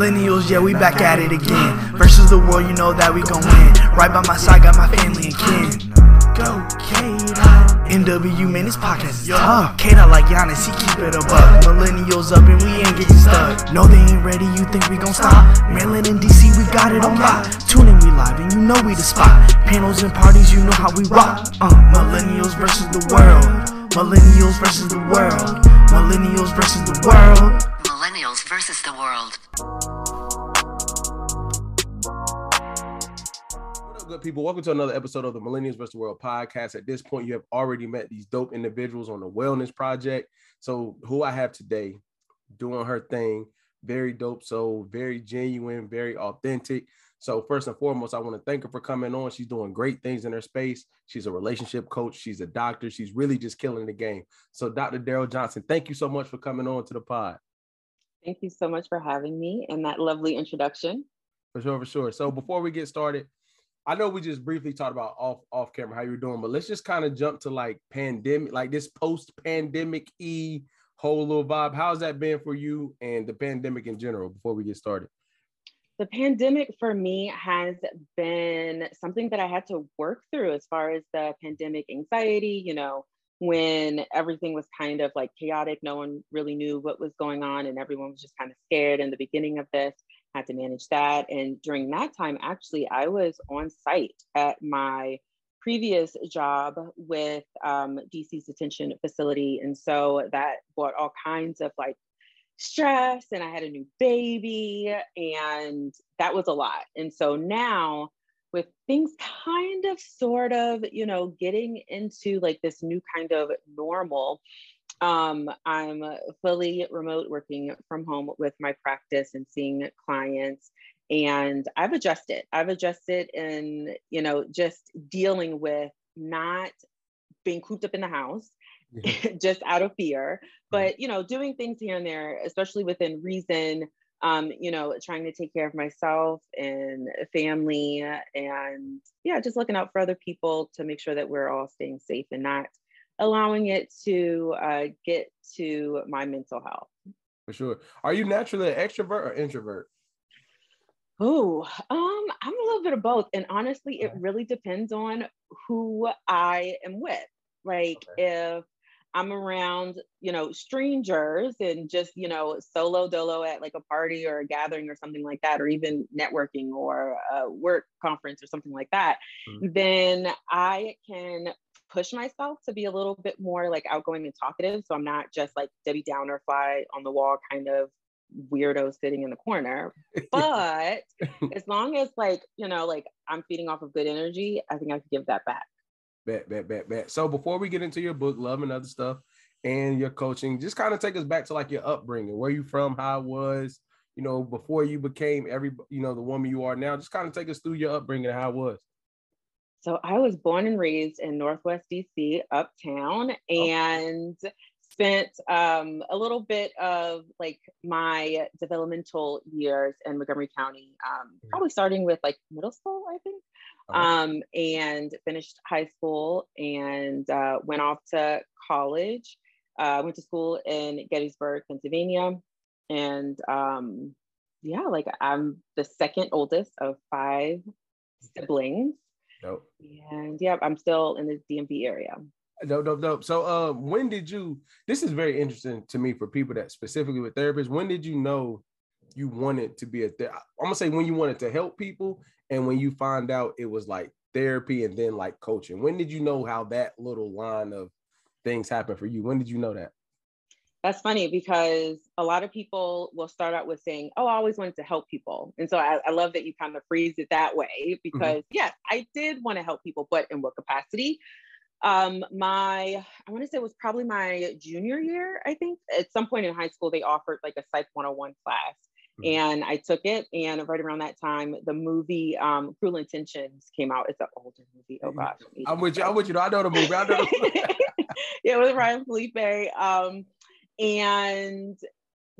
Millennials, yeah, we back at it again. Versus the world, you know that we gon' win. Right by my side, got my family and kin. Go, Kata. NW, man, this podcast is tough. Kata like Giannis, he keep it above. Millennials up and we ain't getting stuck. No, they ain't ready, you think we gon' stop? Maryland and DC, we got it on lock. Tune in, we live, and you know we the spot. Panels and parties, you know how we rock. Uh, millennials versus the world. Millennials versus the world. Millennials versus the world. Millennials versus the world. Good people? Welcome to another episode of the Millennials vs. the World podcast. At this point, you have already met these dope individuals on the Wellness Project. So, who I have today doing her thing, very dope, so very genuine, very authentic. So, first and foremost, I want to thank her for coming on. She's doing great things in her space. She's a relationship coach, she's a doctor, she's really just killing the game. So, Dr. Daryl Johnson, thank you so much for coming on to the pod. Thank you so much for having me and that lovely introduction. For sure, for sure. So before we get started, I know we just briefly talked about off off camera how you're doing, but let's just kind of jump to like pandemic, like this post pandemic e whole little vibe. How's that been for you and the pandemic in general? Before we get started, The pandemic for me has been something that I had to work through as far as the pandemic anxiety, you know, when everything was kind of like chaotic, no one really knew what was going on, and everyone was just kind of scared in the beginning of this. Had to manage that. And during that time, actually, I was on site at my previous job with um, DC's detention facility. And so that brought all kinds of like stress, and I had a new baby, and that was a lot. And so now, with things kind of sort of you know getting into like this new kind of normal um, i'm fully remote working from home with my practice and seeing clients and i've adjusted. I've adjusted in you know just dealing with not being cooped up in the house just out of fear but you know doing things here and there especially within reason um, you know, trying to take care of myself and family and yeah, just looking out for other people to make sure that we're all staying safe and not allowing it to uh, get to my mental health. for sure. Are you naturally an extrovert or introvert? Oh, um, I'm a little bit of both. And honestly, it really depends on who I am with. Like if I'm around, you know, strangers and just, you know, solo dolo at like a party or a gathering or something like that, or even networking or a work conference or something like that, Mhm. then I can push myself to be a little bit more like outgoing and talkative. So I'm not just like Debbie Downer fly on the wall kind of weirdo sitting in the corner. But as long as like, you know, like I'm feeding off of good energy, I think I could give that back. Bet, bet, bet, bet. So before we get into your book, Love and Other Stuff, and your coaching, just kind of take us back to like your upbringing, where you from, how it was, you know, before you became every, you know, the woman you are now. Just kind of take us through your upbringing how it was. So I was born and raised in Northwest DC, uptown, and spent um, a little bit of like my developmental years in Montgomery County, um, probably starting with like middle school, I think, Uh-huh. um, and finished high school and uh, went off to college. Uh, went to school in Gettysburg, Pennsylvania, and um, yeah, like I'm the second oldest of five siblings. Dope. And yeah, I'm still in the DMV area. Dope, dope, dope. So, uh, when did you? This is very interesting to me for people that specifically with therapists. When did you know you wanted to be a ther- I'm gonna say when you wanted to help people, and when you find out it was like therapy and then like coaching. When did you know how that little line of things happened for you? When did you know that? That's funny because a lot of people will start out with saying, Oh, I always wanted to help people. And so I, I love that you kind of phrased it that way because, yes, I did want to help people, but in what capacity? Um, my, I want to say it was probably my junior year, I think. At some point in high school, they offered like a Psych 101 class. Mhm. And I took it, and right around that time, the movie um, Cruel Intentions came out. It's an older movie. Oh gosh, I'm with you. I'm with you. I know the movie. I know the movie. yeah, with Ryan Phillippe. Um, and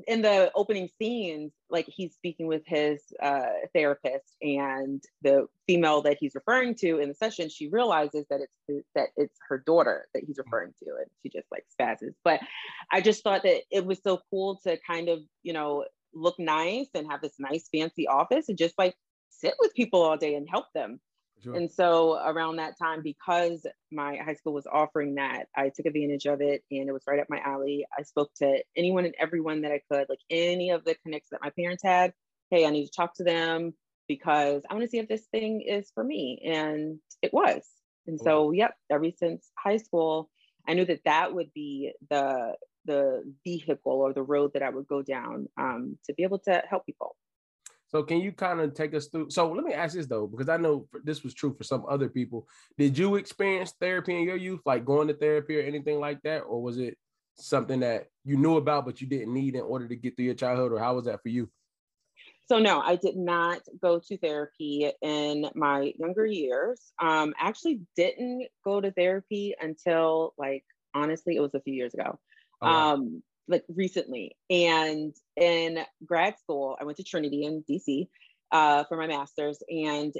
in the opening scenes, like he's speaking with his uh, therapist, and the female that he's referring to in the session, she realizes that it's his- that it's her daughter that he's referring to, and she just like spazzes. But I just thought that it was so cool to kind of, you know, look nice and have this nice fancy office and just like sit with people all day and help them. Sure. And so around that time, because my high school was offering that, I took advantage of it and it was right up my alley. I spoke to anyone and everyone that I could, like any of the connects that my parents had. Hey, I need to talk to them because I want to see if this thing is for me. And it was. And so, yep, ever since high school, I knew that that would be the the vehicle or the road that I would go down um, to be able to help people. So can you kind of take us through? So let me ask this though, because I know this was true for some other people. Did you experience therapy in your youth, like going to therapy or anything like that, or was it something that you knew about but you didn't need in order to get through your childhood, or how was that for you? So no, I did not go to therapy in my younger years. Um, actually, didn't go to therapy until like honestly, it was a few years ago. Oh, wow. Um, like recently. And in grad school, I went to Trinity in DC uh, for my master's, and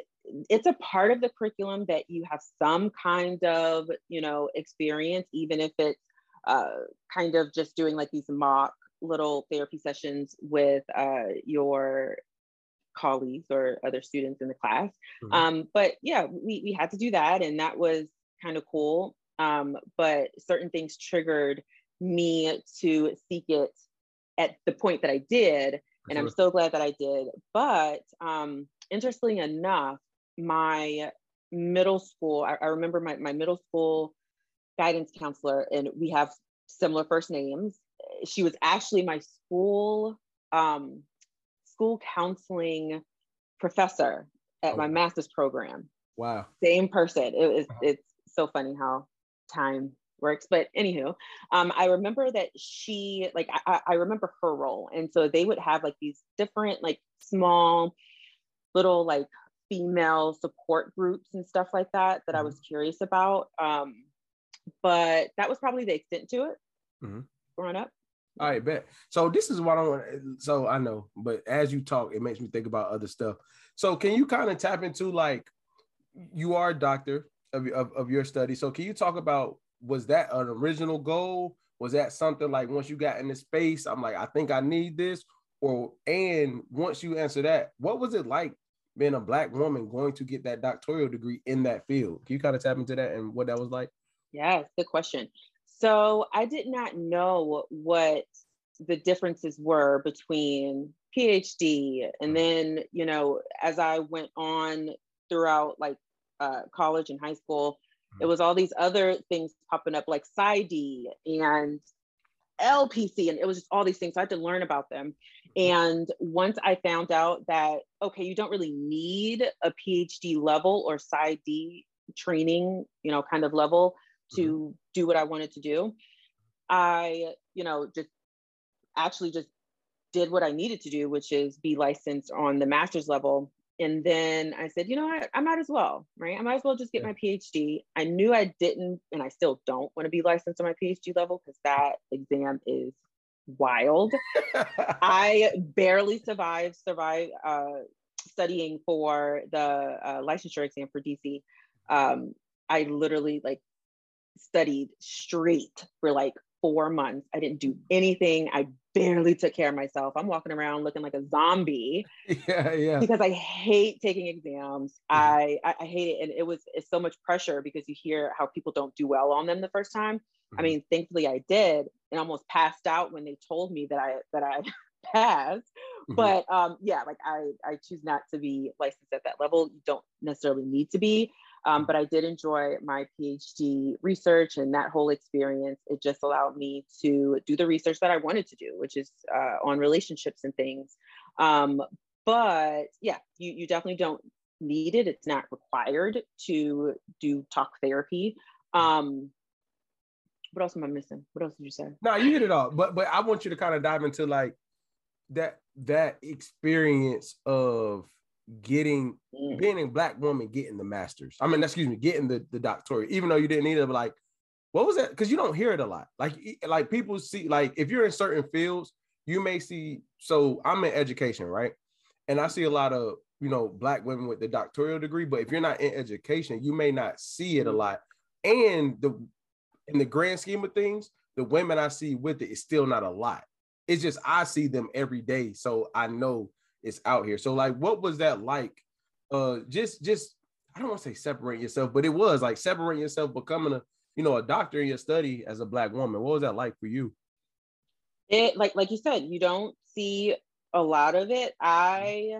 it's a part of the curriculum that you have some kind of, you know, experience, even if it's uh, kind of just doing like these mock little therapy sessions with uh, your colleagues or other students in the class. Mm-hmm. Um, but yeah, we, we had to do that, and that was kind of cool. Um, but certain things triggered me to seek it at the point that I did. And sure. I'm so glad that I did. But um, interestingly enough, my middle school, I, I remember my, my middle school guidance counselor, and we have similar first names. She was actually my school um, school counseling professor at oh. my master's program. Wow. Same person. It was, uh-huh. it's so funny how time works. But anywho, um, I remember that she like I, I remember her role, and so they would have like these different like small little like female support groups and stuff like that that mm-hmm. I was curious about. Um, but that was probably the extent to it mm-hmm. growing up. All right, bet. So this is what I want. So I know, but as you talk, it makes me think about other stuff. So can you kind of tap into like you are a doctor of, of, of your study. So can you talk about was that an original goal? Was that something like once you got in the space, I'm like, I think I need this? Or and once you answer that, what was it like being a black woman going to get that doctoral degree in that field? Can you kind of tap into that and what that was like? Yes, good question. So I did not know what the differences were between PhD and mm. then, you know, as I went on throughout like uh, college and high school, it was all these other things popping up like PsyD and LPC, and it was just all these things. So I had to learn about them. And once I found out that, okay, you don't really need a PhD level or PsyD training, you know, kind of level to mm-hmm. do what I wanted to do, I, you know, just actually just did what I needed to do, which is be licensed on the master's level and then I said, you know what, I might as well, right? I might as well just get my PhD. I knew I didn't, and I still don't want to be licensed on my PhD level because that exam is wild. I barely survived, survived uh, studying for the uh, licensure exam for DC. Um, I literally like studied straight for like four months. I didn't do anything. I barely took care of myself. I'm walking around looking like a zombie. Yeah, yeah. Because I hate taking exams. Mm-hmm. I, I hate it, and it was it's so much pressure because you hear how people don't do well on them the first time. Mm-hmm. I mean, thankfully I did, and almost passed out when they told me that I that I passed. Mm-hmm. But um, yeah, like I I choose not to be licensed at that level. You don't necessarily need to be. Um, but I did enjoy my PhD research and that whole experience. It just allowed me to do the research that I wanted to do, which is uh, on relationships and things. Um, but yeah, you, you definitely don't need it. It's not required to do talk therapy. Um, what else am I missing? What else did you say? No, you hit it all. But but I want you to kind of dive into like that that experience of getting mm. being a black woman getting the masters. I mean, excuse me, getting the the doctorate, even though you didn't need it. But like, what was that? Because you don't hear it a lot. Like like people see like if you're in certain fields, you may see. So I'm in education, right? And I see a lot of you know black women with the doctoral degree. But if you're not in education, you may not see it a mm. lot. And the in the grand scheme of things, the women I see with it is still not a lot. it's just I see them every day, so I know it's out here. So like, what was that like? Uh, just just I don't want to say separate yourself, but it was like separating yourself, becoming a you know a doctor in your study as a black woman. What was that like for you? It like like you said, you don't see a lot of it. I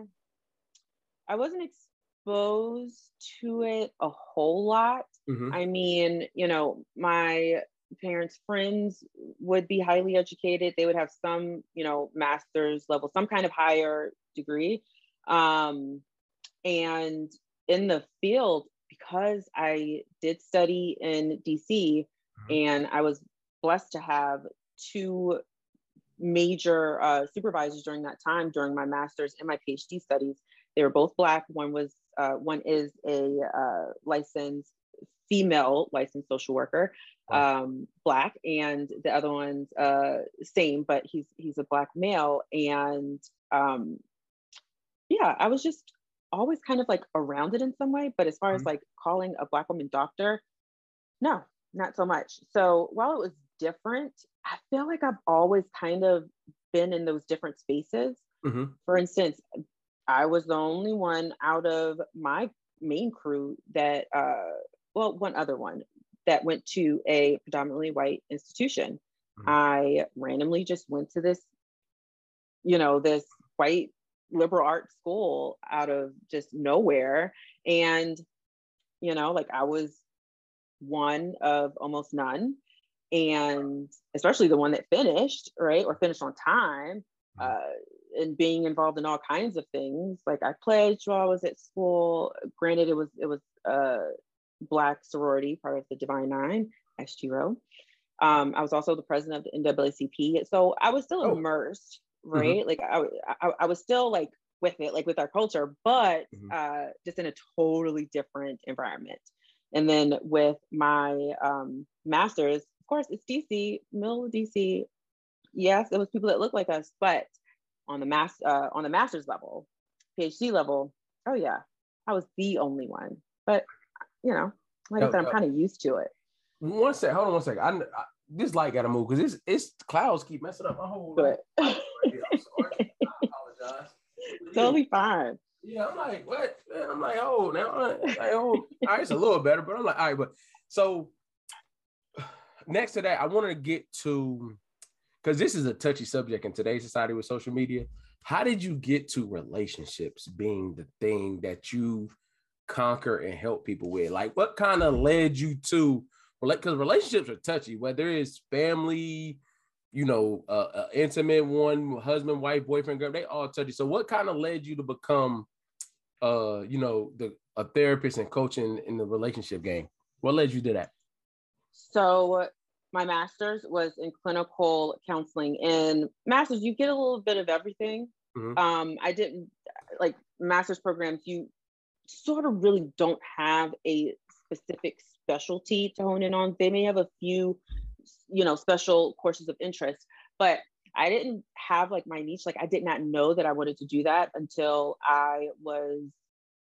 I wasn't exposed to it a whole lot. Mhm. I mean, you know, my parents' friends would be highly educated. They would have some, you know, master's level, some kind of higher degree. Um, and in the field, because I did study in DC and I was blessed to have two major uh, supervisors during that time during my master's and my PhD studies. They were both black. One was uh, one is a uh, licensed female licensed social worker, um, black, and the other one's uh, same, but he's he's a black male. And um, yeah, I was just always kind of like around it in some way. But as far as Mhm. like calling a black woman doctor, no, not so much. So while it was different, I feel like I've always kind of been in those different spaces. Mhm. For instance, I was the only one out of my main crew that, uh, well, one other one that went to a predominantly white institution. Mhm. I randomly just went to this, you know, this white liberal arts school out of just nowhere. And, you know, like I was one of almost none. And especially the one that finished, right? Or finished on time. Uh, and being involved in all kinds of things. Like I pledged while I was at school. Granted, it was it was a black sorority, part of the Divine Nine, SGRO. Um, I was also the president of the NAACP. So I was still Oh. immersed, right? Like I, I I was still like with it, like with our culture, but Mhm. uh, just in a totally different environment. And then with my um, master's, of course, it's DC, middle of DC. Yes, it was people that look like us, but on the mass uh, on the master's level, PhD level, oh yeah, I was the only one. But you know, like I Yo, said, I'm kind of used to it. One sec, hold on one second. I, I this light gotta move because it's it's clouds keep messing up my whole. Light. I'm sorry. I apologize. totally fine. Yeah, I'm like, what? Man, I'm like, oh, now, uh, like, oh, all right, it's a little better, but I'm like, all right, but so next to that, I wanted to get to because this is a touchy subject in today's society with social media. How did you get to relationships being the thing that you conquer and help people with? Like, what kind of led you to, because relationships are touchy, whether it's family, you know, uh, uh, intimate one, husband, wife, boyfriend, girl, they all touchy. So, what kind of led you to become, uh, you know, the a therapist and coaching in the relationship game? What led you to that? So my master's was in clinical counseling. And master's, you get a little bit of everything. Mhm. Um, I didn't like master's programs. You sort of really don't have a specific specialty to hone in on. They may have a few, you know, special courses of interest, but I didn't have like my niche. Like I did not know that I wanted to do that until I was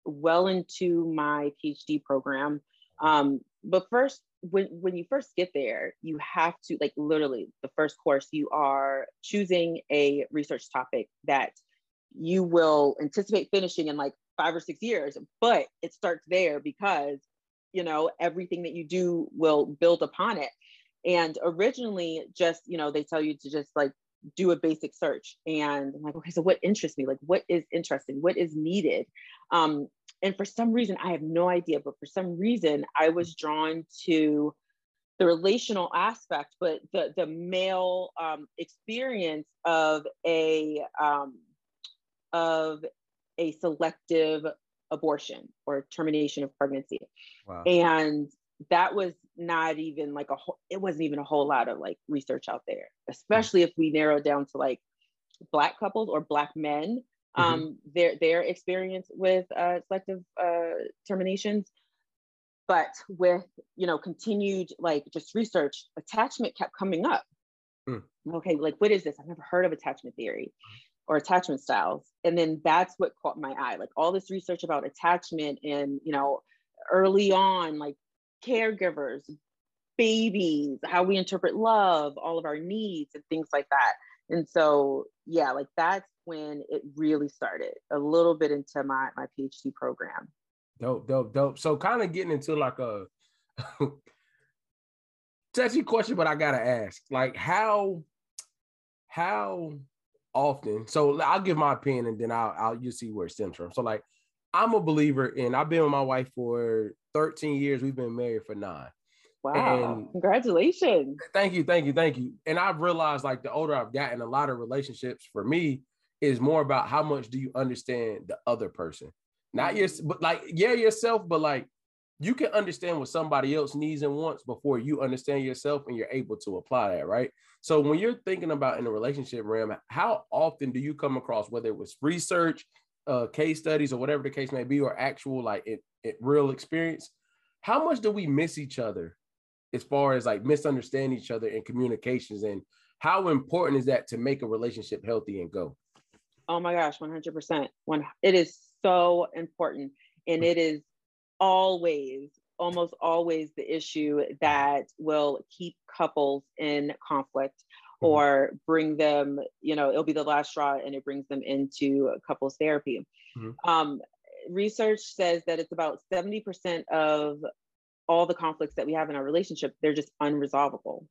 well into my PhD program. Um, but first, when when you first get there, you have to like literally the first course you are choosing a research topic that you will anticipate finishing in like five or six years, but it starts there because you know everything that you do will build upon it. And originally, just you know, they tell you to just like do a basic search, and I'm like, okay, so what interests me? Like, what is interesting? What is needed? Um, and for some reason i have no idea but for some reason i was drawn to the relational aspect but the the male um, experience of a um, of a selective abortion or termination of pregnancy. Wow. and that was not even like a whole it wasn't even a whole lot of like research out there especially if we narrow down to like black couples or black men. Mhm. um their their experience with uh selective uh terminations. But with you know continued like just research attachment kept coming up. Hmm. okay like what is this? I've never heard of attachment theory or attachment styles and then that's what caught my eye like all this research about attachment and you know early on like caregivers babies how we interpret love all of our needs and things like that And so, yeah, like that's when it really started a little bit into my my PhD program. Dope, dope, dope. So kind of getting into like a touchy question, but I gotta ask, like how how often? So I'll give my opinion and then I'll I'll you see where it stems from. So like I'm a believer in I've been with my wife for 13 years. We've been married for nine. Wow. And Congratulations. Thank you, thank you, thank you. And I've realized like the older I've gotten, a lot of relationships for me is more about how much do you understand the other person. Not mm-hmm. your but like yeah, yourself, but like you can understand what somebody else needs and wants before you understand yourself and you're able to apply that, right? So when you're thinking about in a relationship realm, how often do you come across whether it was research, uh, case studies, or whatever the case may be, or actual like it, it real experience? How much do we miss each other as far as like misunderstand each other in communications and how important is that to make a relationship healthy and go? Oh my gosh, 100%. One, it is so important. And it is always, almost always the issue that will keep couples in conflict mm-hmm. or bring them, you know, it'll be the last straw and it brings them into couples therapy. Mm-hmm. Um, research says that it's about 70% of all the conflicts that we have in our relationship, they're just unresolvable.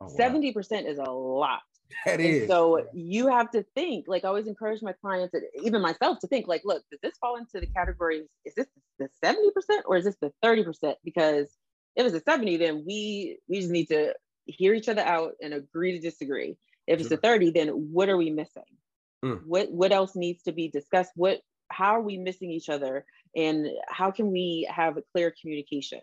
Oh, wow. 70% is a lot. That is. so you have to think, like I always encourage my clients, and even myself, to think like, look, does this fall into the categories? Is this the 70% or is this the 30%? Because if it's a 70, then we we just need to hear each other out and agree to disagree. If it's a 30, then what are we missing? Mm. What what else needs to be discussed? What how are we missing each other? And how can we have a clear communication?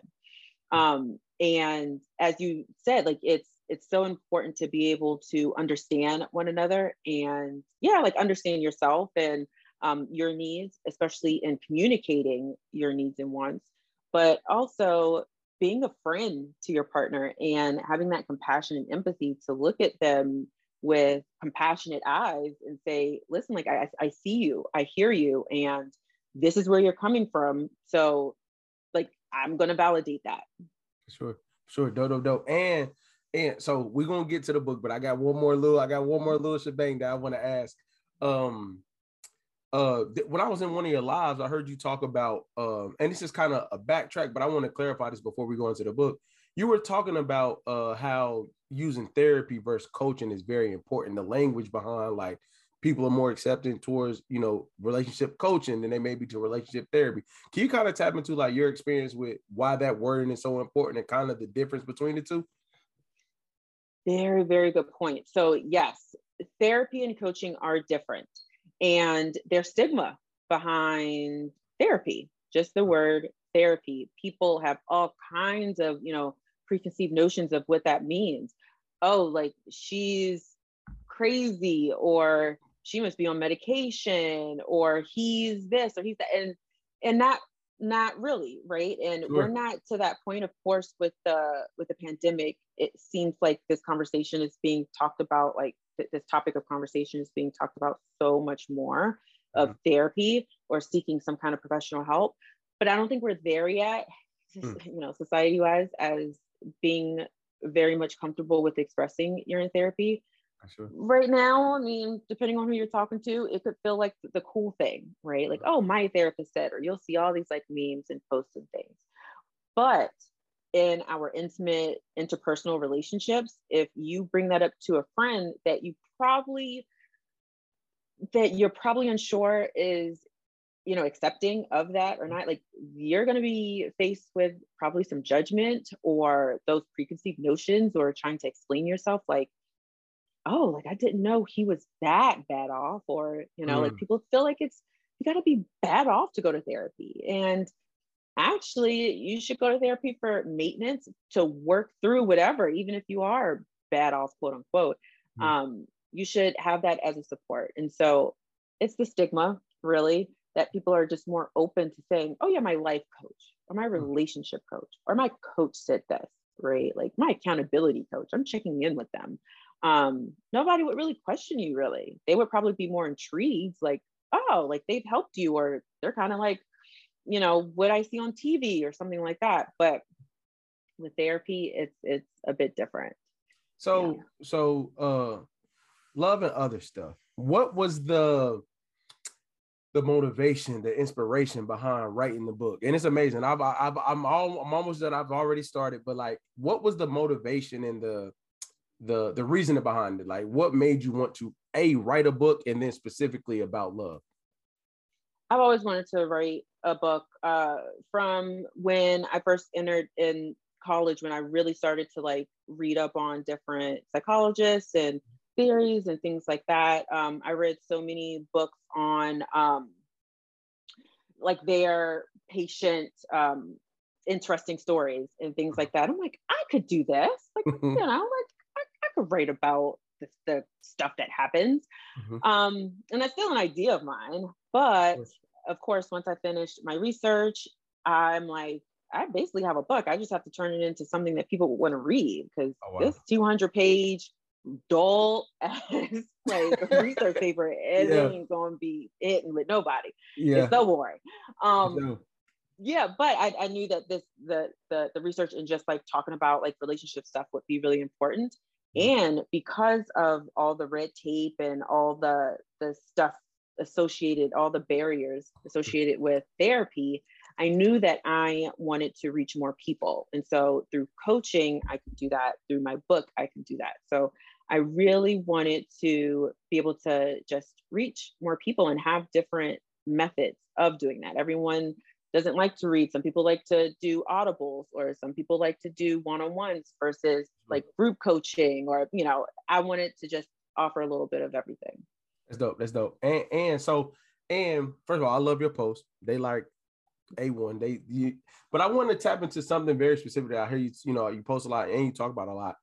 Um, and as you said, like it's it's so important to be able to understand one another and yeah, like understand yourself and um, your needs, especially in communicating your needs and wants, but also being a friend to your partner and having that compassion and empathy to look at them with compassionate eyes and say, listen, like I, I see you, I hear you, and this is where you're coming from. So like I'm gonna validate that. Sure, sure, dope, dope, dope. And and so we're gonna get to the book, but I got one more little, I got one more little shebang that I want to ask. Um uh th- when I was in one of your lives, I heard you talk about um, and this is kind of a backtrack, but I want to clarify this before we go into the book. You were talking about uh how using therapy versus coaching is very important, the language behind like people are more accepting towards you know relationship coaching than they may be to relationship therapy can you kind of tap into like your experience with why that wording is so important and kind of the difference between the two very very good point. So yes therapy and coaching are different and there's stigma behind therapy just the word therapy. People have all kinds of you know preconceived notions of what that means. Oh like she's crazy or she must be on medication or he's this or he's that and and not not really right and sure. we're not to that point of course with the with the pandemic it seems like this conversation is being talked about like th- this topic of conversation is being talked about so much more of mm. therapy or seeking some kind of professional help but i don't think we're there yet mm. you know society wise as being very much comfortable with expressing you're in therapy Sure. Right now, I mean, depending on who you're talking to, it could feel like the cool thing, right? Like, oh, my therapist said, or you'll see all these like memes and posts and things. But in our intimate interpersonal relationships, if you bring that up to a friend that you probably that you're probably unsure is you know accepting of that or not like you're going to be faced with probably some judgment or those preconceived notions or trying to explain yourself like oh, like I didn't know he was that bad off, or you know, mm. like people feel like it's you got to be bad off to go to therapy, and actually, you should go to therapy for maintenance to work through whatever, even if you are bad off, quote unquote. Mm. Um, you should have that as a support, and so it's the stigma, really, that people are just more open to saying, oh yeah, my life coach or my mm. relationship coach or my coach said this, right? Like my accountability coach, I'm checking in with them um, nobody would really question you really. They would probably be more intrigued, like, oh, like they've helped you, or they're kind of like, you know, what I see on TV or something like that. But with therapy, it's it's a bit different. So yeah. so uh love and other stuff. What was the the motivation, the inspiration behind writing the book? And it's amazing. I've, I've I'm all I'm almost done. I've already started, but like, what was the motivation and the the the reasoning behind it? Like, what made you want to a write a book and then specifically about love? I've always wanted to write a book uh, from when I first entered in college, when I really started to like read up on different psychologists and theories and things like that. Um, I read so many books on um, like their patient um, interesting stories and things like that. I'm like, I could do this. Like, you know, like could write about the, the stuff that happens. Mm-hmm. Um, and that's still an idea of mine. But of course, once I finished my research, I'm like, I basically have a book. I just have to turn it into something that people want to read because oh, wow. this 200 page dull as like research paper it yeah. gonna be it with nobody. Yeah. It's so boring. Um yeah, but I, I knew that this the, the the research and just like talking about like relationship stuff would be really important. And because of all the red tape and all the the stuff associated, all the barriers associated with therapy, I knew that I wanted to reach more people. And so through coaching, I could do that. Through my book, I can do that. So I really wanted to be able to just reach more people and have different methods of doing that. Everyone doesn't like to read. Some people like to do audibles, or some people like to do one on ones versus hmm. like group coaching, or, you know, I wanted to just offer a little bit of everything. That's dope. That's dope. And, and so, and first of all, I love your post. They like a1 they you, but i want to tap into something very specific i hear you you know you post a lot and you talk about a lot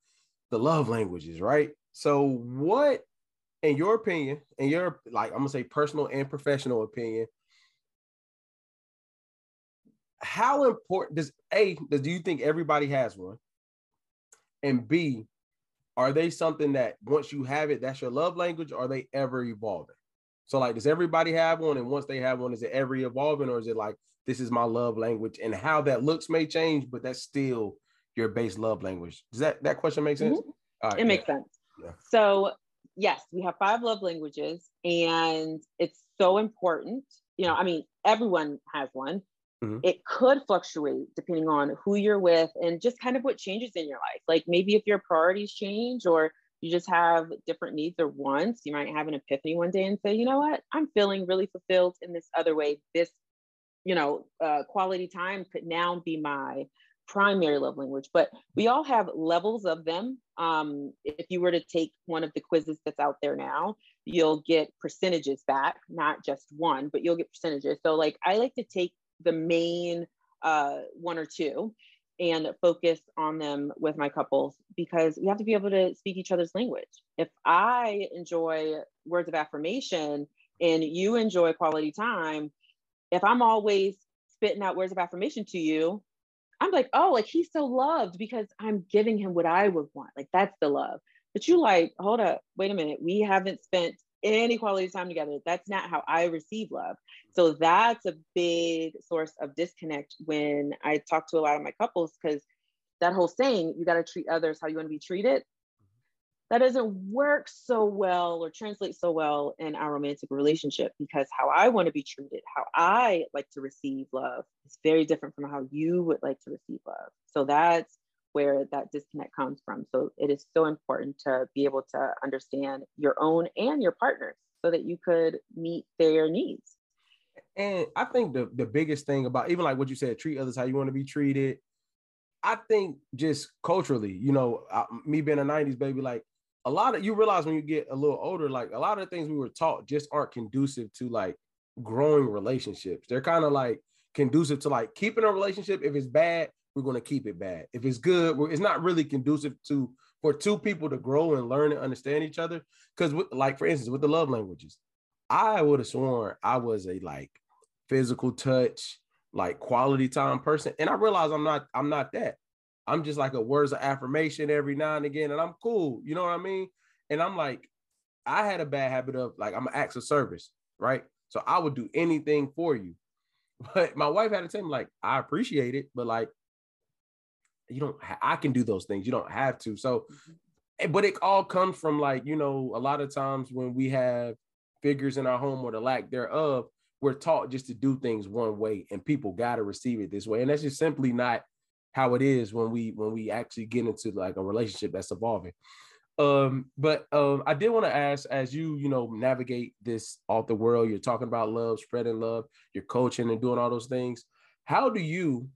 the love languages right so what in your opinion in your like i'm gonna say personal and professional opinion how important does a does do you think everybody has one? And b are they something that once you have it that's your love language are they ever evolving? So like does everybody have one? And once they have one is it ever evolving or is it like this is my love language? And how that looks may change but that's still your base love language. Does that that question make sense? Mm-hmm. right, it yeah. makes sense. Yeah. so yes we have five love languages and it's so important. You know i mean everyone has one mm-hmm. it could fluctuate depending on who you're with and just kind of what changes in your life like maybe if your priorities change or you just have different needs or wants you might have an epiphany one day and say you know what i'm feeling really fulfilled in this other way this you know, uh, quality time could now be my primary love language, but we all have levels of them. Um, if you were to take one of the quizzes that's out there now, you'll get percentages back, not just one, but you'll get percentages. So, like, I like to take the main uh, one or two and focus on them with my couples because we have to be able to speak each other's language. If I enjoy words of affirmation and you enjoy quality time, if I'm always spitting out words of affirmation to you, I'm like, oh, like he's so loved because I'm giving him what I would want. Like that's the love. But you like, hold up, wait a minute. We haven't spent any quality time together. That's not how I receive love. So that's a big source of disconnect when I talk to a lot of my couples because that whole saying, you got to treat others how you want to be treated that doesn't work so well or translate so well in our romantic relationship because how I want to be treated, how I like to receive love is very different from how you would like to receive love. So that's where that disconnect comes from. So it is so important to be able to understand your own and your partner's so that you could meet their needs. And I think the, the biggest thing about even like what you said, treat others how you want to be treated. I think just culturally, you know, I, me being a 90s baby, like a lot of you realize when you get a little older, like a lot of the things we were taught just aren't conducive to like growing relationships. They're kind of like conducive to like keeping a relationship. If it's bad, we're going to keep it bad. If it's good, it's not really conducive to for two people to grow and learn and understand each other. Because, like for instance, with the love languages, I would have sworn I was a like physical touch, like quality time person, and I realize I'm not. I'm not that. I'm just like a words of affirmation every now and again, and I'm cool. You know what I mean? And I'm like, I had a bad habit of like I'm an acts of service, right? So I would do anything for you. But my wife had to tell me, like, I appreciate it, but like, you don't, ha- I can do those things. You don't have to. So, eh, but it all comes from like you know a lot of times when we have figures in our home or the lack thereof we're taught just to do things one way and people got to receive it this way and that's just simply not how it is when we when we actually get into like a relationship that's evolving um but um i did want to ask as you you know navigate this off the world you're talking about love spreading love you're coaching and doing all those things how do you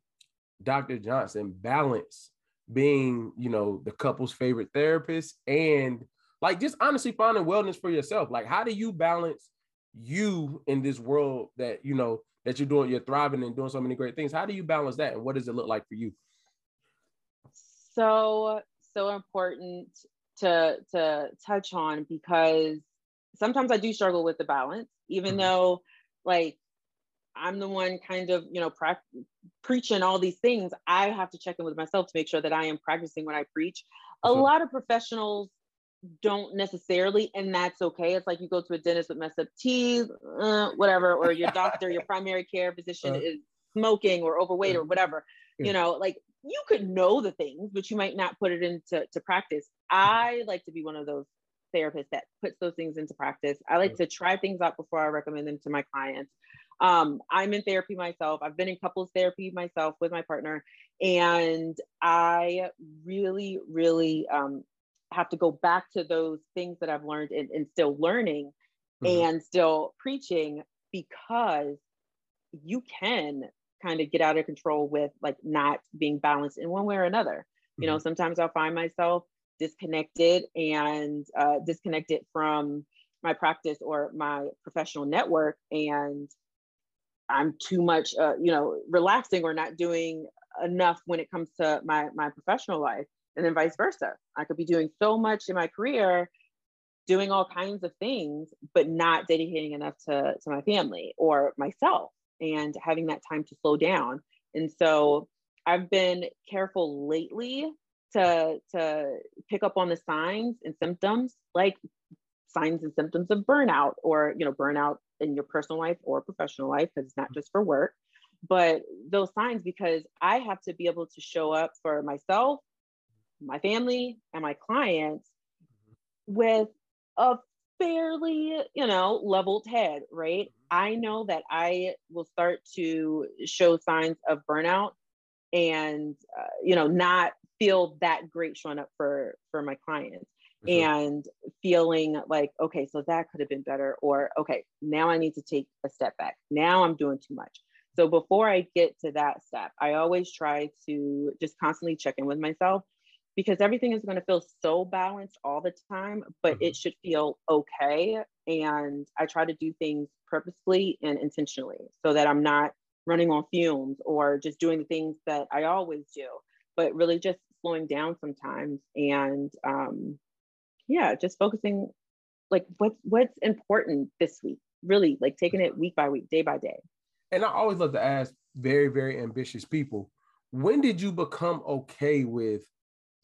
dr johnson balance being you know the couple's favorite therapist and like just honestly finding wellness for yourself. Like how do you balance you in this world that you know that you're doing you're thriving and doing so many great things? How do you balance that and what does it look like for you? So so important to to touch on because sometimes I do struggle with the balance, even mm-hmm. though like I'm the one kind of you know pra- preaching all these things. I have to check in with myself to make sure that I am practicing what I preach. A sure. lot of professionals don't necessarily, and that's okay. It's like you go to a dentist with messed up teeth, uh, whatever, or your doctor, your primary care physician uh, is smoking or overweight or whatever. You know, like you could know the things, but you might not put it into to practice. I like to be one of those therapists that puts those things into practice. I like to try things out before I recommend them to my clients. Um, I'm in therapy myself. I've been in couples therapy myself with my partner, and I really, really um, have to go back to those things that I've learned and, and still learning mm-hmm. and still preaching because you can kind of get out of control with like not being balanced in one way or another. Mm-hmm. You know, mm-hmm. sometimes I'll find myself disconnected and uh, disconnected from my practice or my professional network and i'm too much uh, you know relaxing or not doing enough when it comes to my my professional life and then vice versa i could be doing so much in my career doing all kinds of things but not dedicating enough to to my family or myself and having that time to slow down. And so I've been careful lately to to pick up on the signs and symptoms like signs and symptoms of burnout or you know burnout in your personal life or professional life because it's not just for work but those signs because i have to be able to show up for myself my family and my clients with a fairly, you know, leveled head, right? Mm-hmm. I know that I will start to show signs of burnout and, uh, you know, not feel that great showing up for for my clients and feeling like okay so that could have been better or okay now i need to take a step back now i'm doing too much so before i get to that step i always try to just constantly check in with myself because everything is going to feel so balanced all the time, but mm-hmm. it should feel okay. And I try to do things purposefully and intentionally so that I'm not running on fumes or just doing the things that I always do, but really just slowing down sometimes and um, yeah, just focusing like what's what's important this week, really like taking it week by week, day by day. And I always love to ask very, very ambitious people, when did you become okay with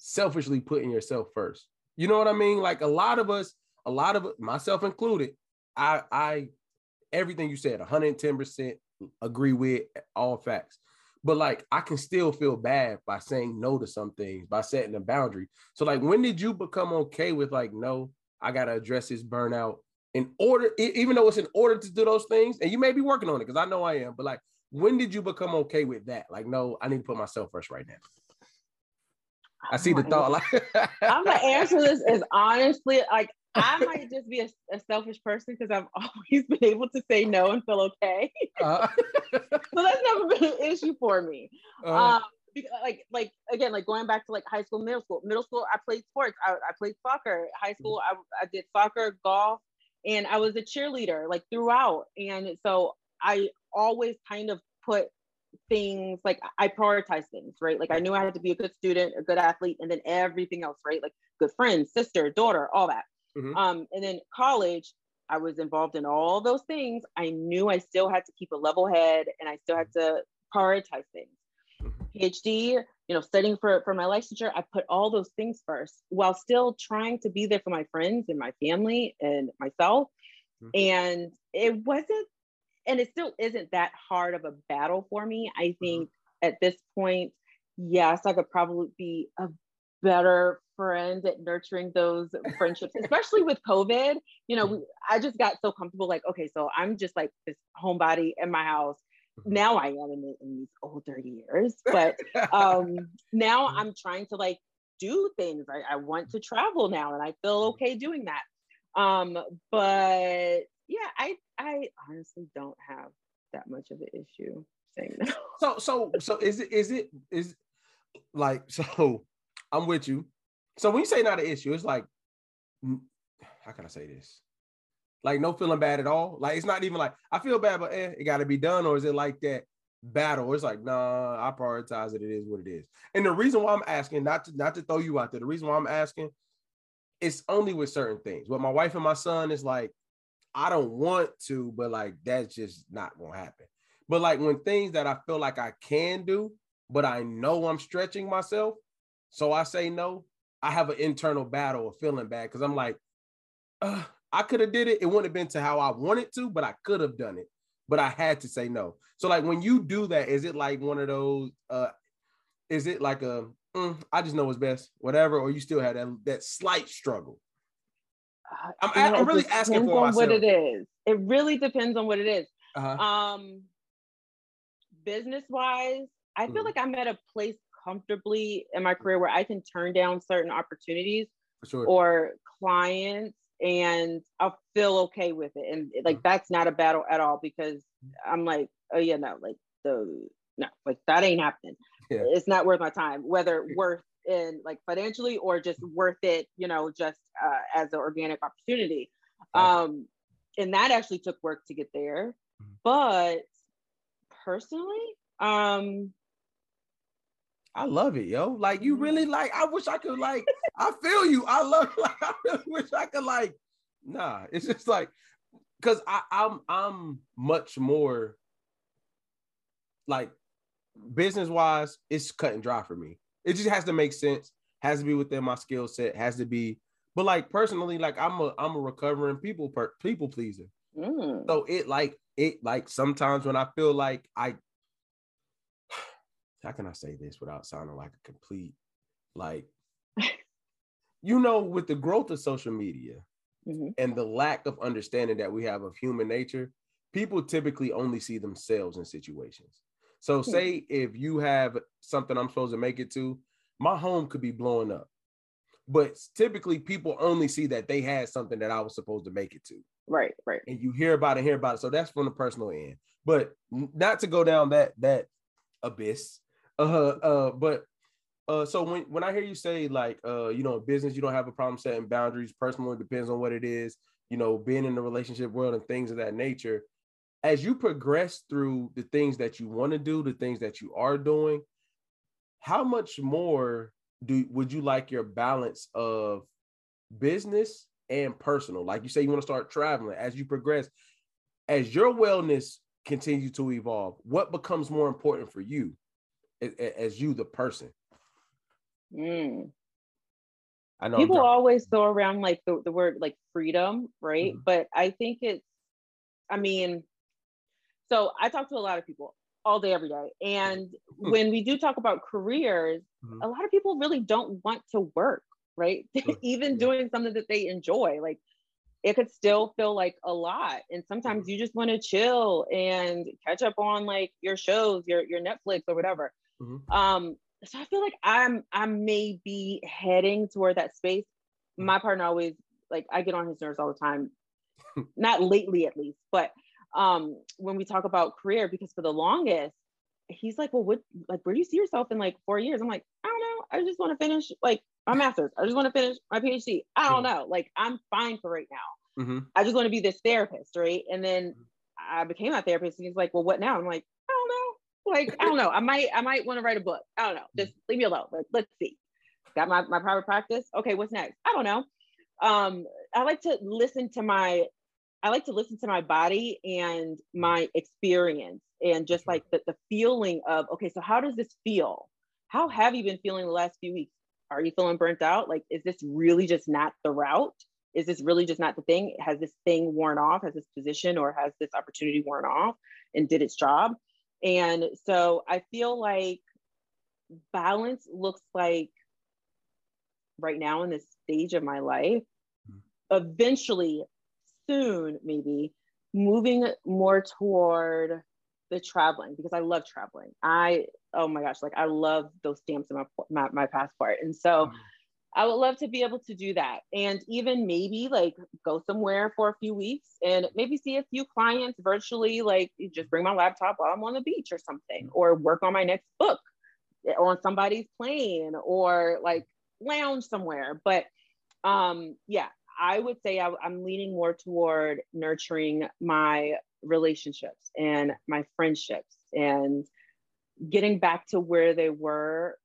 selfishly putting yourself first. You know what I mean? Like a lot of us, a lot of myself included, I I everything you said 110% agree with all facts. But like I can still feel bad by saying no to some things, by setting a boundary. So like when did you become okay with like no, I got to address this burnout in order even though it's in order to do those things and you may be working on it because I know I am, but like when did you become okay with that? Like no, I need to put myself first right now. I see the oh thought. Like I'm gonna answer this as honestly, like I might just be a, a selfish person because I've always been able to say no and feel okay. Uh, so that's never been an issue for me. Uh, um, like like again, like going back to like high school, middle school. Middle school, I played sports. I, I played soccer. High school, I, I did soccer, golf, and I was a cheerleader like throughout. And so I always kind of put things like I prioritize things, right? Like I knew I had to be a good student, a good athlete, and then everything else, right? Like good friends, sister, daughter, all that. Mm-hmm. Um, and then college, I was involved in all those things. I knew I still had to keep a level head and I still had to prioritize things. Mm-hmm. PhD, you know, studying for, for my licensure, I put all those things first while still trying to be there for my friends and my family and myself. Mm-hmm. And it wasn't and it still isn't that hard of a battle for me. I mm-hmm. think mm-hmm. at this point, yes, I could probably be a better friend at nurturing those friendships, especially with COVID. You know, we, I just got so comfortable, like, okay, so I'm just like this homebody in my house. Mm-hmm. Now I am in, in these older years, but um, now Mm-hmm. I'm trying to like do things. I, I want to travel now and I feel Mm-hmm. okay doing that. Um, but yeah, I I honestly don't have that much of an issue saying no. so so so is it is it is like so I'm with you. So when you say not an issue, it's like mm, how can I say this? Like no feeling bad at all. Like it's not even like I feel bad, but eh, it got to be done, or is it like that battle? It's like nah, I prioritize it. It is what it is. And the reason why I'm asking, not to not to throw you out there, the reason why I'm asking, it's only with certain things. With my wife and my son, it's like I don't want to, but like that's just not gonna happen. But like when things that I feel like I can do, but I know I'm stretching myself, so I say no. I have an internal battle of feeling bad because I'm like, uh, I could have did it. It wouldn't have been to how I wanted to, but I could have done it. But I had to say no. So like when you do that, is it like one of those? uh Is it like a mm, I just know what's best, whatever, or you still have that that slight struggle? I'm- You know, I'm really asking for on what it is. It really depends on what it is. Uh-huh. Um, business wise, I feel Mhm. like I'm at a place comfortably in my career where I can turn down certain opportunities sure. or clients and I'll feel okay with it. And like Mhm. that's not a battle at all because I'm like, oh yeah, no, like the no, like that ain't happening. Yeah. It's not worth my time, whether worth in like financially or just worth it, you know, just uh, as an organic opportunity. Um, and that actually took work to get there. Mhm. But personally, um, I love it, yo. Like you Mhm. really like. I wish I could like. I feel you. I love. Like I really wish I could like. Nah, it's just like because I I'm I'm much more like business wise. It's cut and dry for me. It just has to make sense. Has to be within my skill set. Has to be. But like personally, like I'm a I'm a recovering people per, people pleaser. mm, So it like it like sometimes when I feel like I how can I say this without sounding like a complete like you know with the growth of social media mhm, and the lack of understanding that we have of human nature, people typically only see themselves in situations. So say if you have something I'm supposed to make it to, my home could be blowing up. But typically people only see that they had something that I was supposed to make it to right, right. and you hear about it, hear about it. So that's from the personal end. But not to go down that that abyss. Uh uh but uh so when when I hear you say like uh you know business you don't have a problem setting boundaries, personal depends on what it is, you know, being in the relationship world and things of that nature. As you progress through the things that you want to do, the things that you are doing, how much more do would you like your balance of business and personal? Like you say, you want to start traveling as you progress, as your wellness continues to evolve. What becomes more important for you as you, the person? Mm. I know People always throw around like the, the word like freedom, right? Mhm. But I think it's, I mean, so I talk to a lot of people all day, every day. And Hmm. when we do talk about careers, Mhm. a lot of people really don't want to work, right? Even doing something that they enjoy, like it could still feel like a lot. And sometimes Mm-hmm. you just want to chill and catch up on like your shows, your your Netflix or whatever. Mhm. Um, so I feel like I'm I may be heading toward that space. Mm-hmm. My partner always like I get on his nerves all the time. Not lately at least, but um when we talk about career, because for the longest, he's like, Well, what like where do you see yourself in like four years? I'm like, I don't know. I just want to finish like my master's. I just want to finish my PhD. I don't know. Like I'm fine for right now. Mhm. I just want to be this therapist, right? And then Mm-hmm. I became that therapist, and he's like, "Well, what now?" I'm like, "I don't know. Like, I don't know. I might, I might want to write a book. I don't know. Just leave me alone. Like, let's see. Got my my private practice. Okay, what's next? I don't know. Um, I like to listen to my, I like to listen to my body and my experience, and just like the the feeling of, okay, so how does this feel? How have you been feeling the last few weeks? Are you feeling burnt out? Like, is this really just not the route? is this really just not the thing? Has this thing worn off? Has this position or has this opportunity worn off and did its job? And so I feel like balance looks like right now in this stage of my life. Mhm. Eventually, soon, maybe moving more toward the traveling because I love traveling. I oh my gosh, like I love those stamps in my my, my passport, and so Mhm. I would love to be able to do that, and even maybe like go somewhere for a few weeks and maybe see a few clients virtually, like just bring my laptop while I'm on the beach or something, or work on my next book on somebody's plane or like lounge somewhere. But um, yeah, I would say I, I'm leaning more toward nurturing my relationships and my friendships and getting back to where they were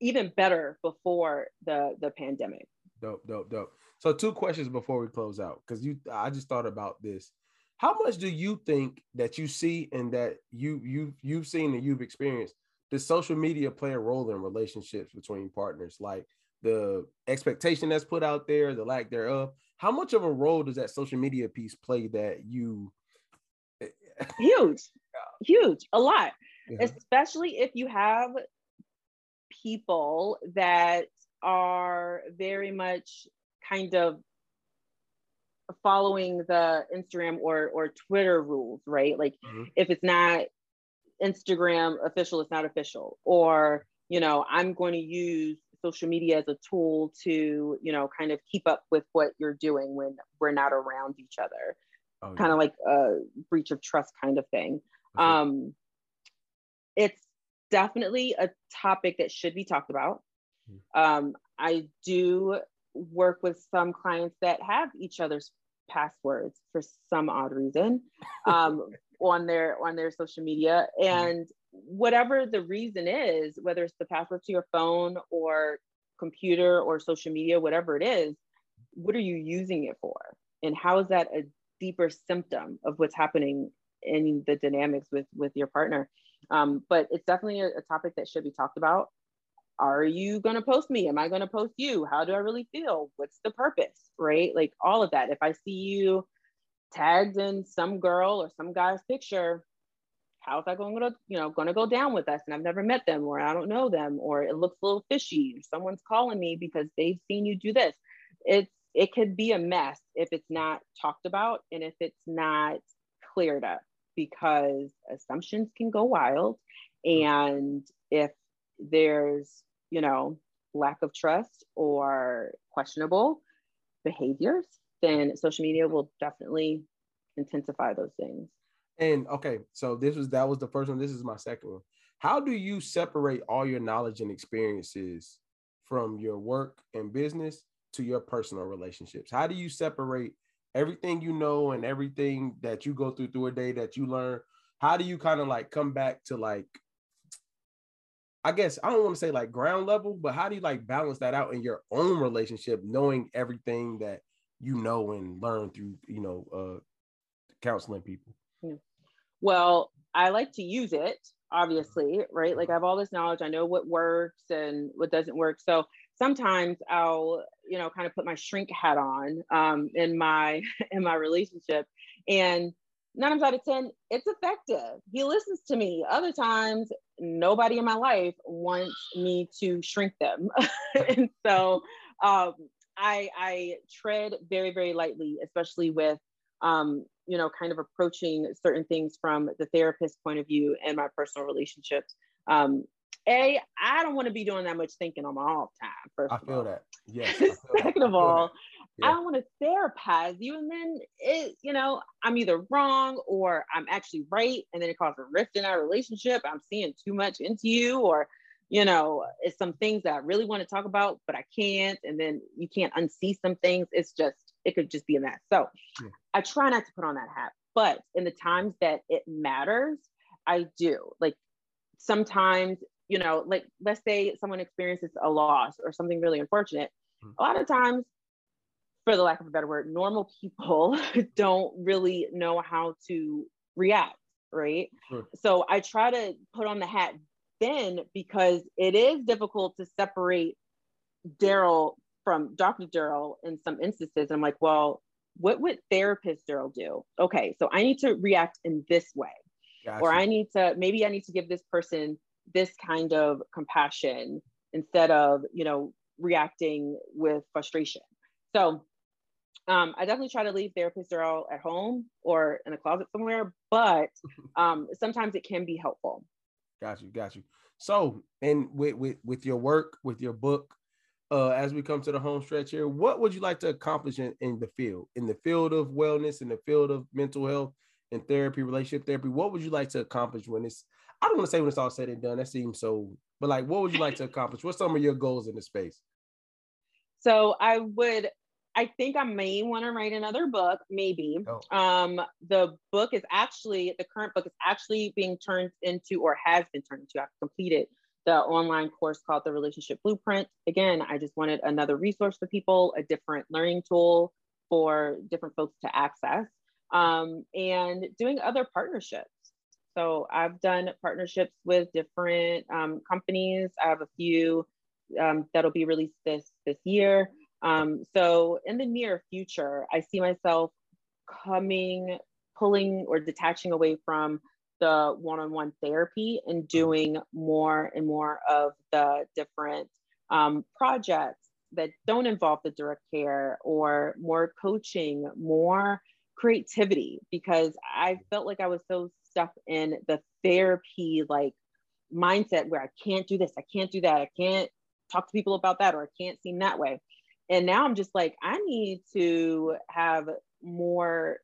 even better before the the pandemic. Dope, dope, dope. So two questions before we close out, because you I just thought about this. How much do you think that you see and that you you you've seen and you've experienced does social media play a role in relationships between partners? Like the expectation that's put out there, the lack thereof. How much of a role does that social media piece play that you eh, eh, Huge, huge, a lot. Yeah. especially if you have people that are very much kind of following the Instagram or or Twitter rules, right? Like Mhm. if it's not Instagram official, it's not official. Or, you know, I'm going to use social media as a tool to, you know, kind of keep up with what you're doing when we're not around each other Oh, kind of like a breach of trust kind of thing. yeah. Um, it's definitely a topic that should be talked about. Mhm. Um, I do work with some clients that have each other's passwords for some odd reason um, on their on their social media, and whatever the reason is, whether it's the password to your phone or computer or social media, whatever it is, what are you using it for, and how is that a deeper symptom of what's happening in the dynamics with with your partner um, but it's definitely a, a topic that should be talked about. Are you going to post me? Am i going to post you? How do i really feel? What's the purpose right? Like all of that. If i see you tagged in some girl or some guy's picture how's that going to you know going to go down with us? And i've never met them or i don't know them or it looks a little fishy or someone's calling me because they've seen you do this. It's it could be a mess if it's not talked about and if it's not cleared up because assumptions can go wild hmm. and if there's you know lack of trust or questionable behaviors then social media will definitely intensify those things And okay, so this was that was the first one. This is my second one. How do you separate all your knowledge and experiences from your work and business to your personal relationships? How do you separate everything you know and everything that you go through through a day that you learn? How do you kind of like come back to like I guess I don't want to say like ground level, but how do you like balance that out in your own relationship, knowing everything that you know and learn through, you know, uh counseling people? well i like to use it obviously right like i have all this knowledge i know what works and what doesn't work so sometimes i'll you know kind of put my shrink hat on um, in my in my relationship and nine times out of ten it's effective he listens to me other times nobody in my life wants me to shrink them and so um, i i tread very very lightly especially with um, you know, kind of approaching certain things from the therapist point of view and my personal relationships. Um, a, I don't want to be doing that much thinking on my off time. First, I of feel all. that. Yes. I feel that. Second I of all. Yeah. I don't want to therapize you, and then it, you know, I'm either wrong or I'm actually right, and then it causes a rift in our relationship. I'm seeing too much into you, or you know, it's some things that I really want to talk about, but I can't, and then you can't unsee some things. It's just, it could just be a mess. So, Yeah. I try not to put on that hat, but in the times that it matters, I do. Like sometimes, you know, like let's say someone experiences a loss or something really unfortunate. Mhm. A lot of times, for the lack of a better word, normal people don't really know how to react, right? Sure. So I try to put on the hat then because it is difficult to separate Daryl from Dr. Daryl in some instances. I'm like, well, what would therapist Daryl do? Okay, so I need to react in this way Gotcha. or I need to maybe I need to give this person this kind of compassion instead of you know reacting with frustration. So um, I definitely try to leave therapist Daryl at home or in a closet somewhere, but um, sometimes it can be helpful. Got you, got you. So, and with with with your work, with your book, uh, as we come to the home stretch here, what would you like to accomplish in, in the field, in the field of wellness, in the field of mental health and therapy, relationship therapy? What would you like to accomplish when it's, I don't want to say when it's all said and done, that seems so, but like, what would you like to accomplish? What's some of your goals in the space? So I would, I think I may want to write another book, maybe. Oh. Um, the book is actually, the current book is actually being turned into, or has been turned into, I've completed the online course called the Relationship Blueprint. Again, I just wanted another resource for people, a different learning tool for different folks to access, um, and doing other partnerships. So I've done partnerships with different um, companies. I have a few um, that'll be released this this year. Um, so in the near future, I see myself coming, pulling or detaching away from the one-on-one therapy and doing more and more of the different um, projects that don't involve the direct care or more coaching, more creativity, because I felt like I was so stuck in the therapy like mindset where I can't do this, I can't do that, I can't talk to people about that, or I can't seem that way. And now I'm just like, I need to have more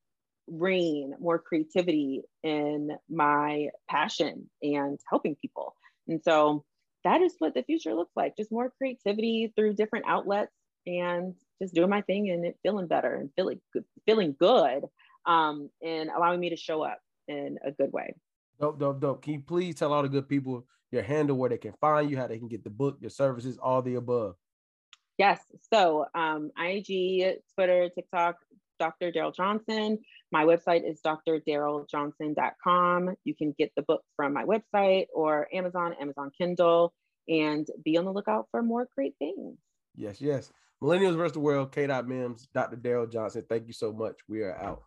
reign, more creativity in my passion and helping people. And so that is what the future looks like just more creativity through different outlets and just doing my thing and feeling better and feeling good, feeling good um, and allowing me to show up in a good way. Dope, dope, dope. Can you please tell all the good people your handle, where they can find you, how they can get the book, your services, all the above? Yes. So um, IG, Twitter, TikTok, Dr. Daryl Johnson. My website is drdaryljohnson.com. You can get the book from my website or Amazon, Amazon Kindle, and be on the lookout for more great things. Yes, yes. Millennials versus the world, K. Mims, Dr. Daryl Johnson. Thank you so much. We are out.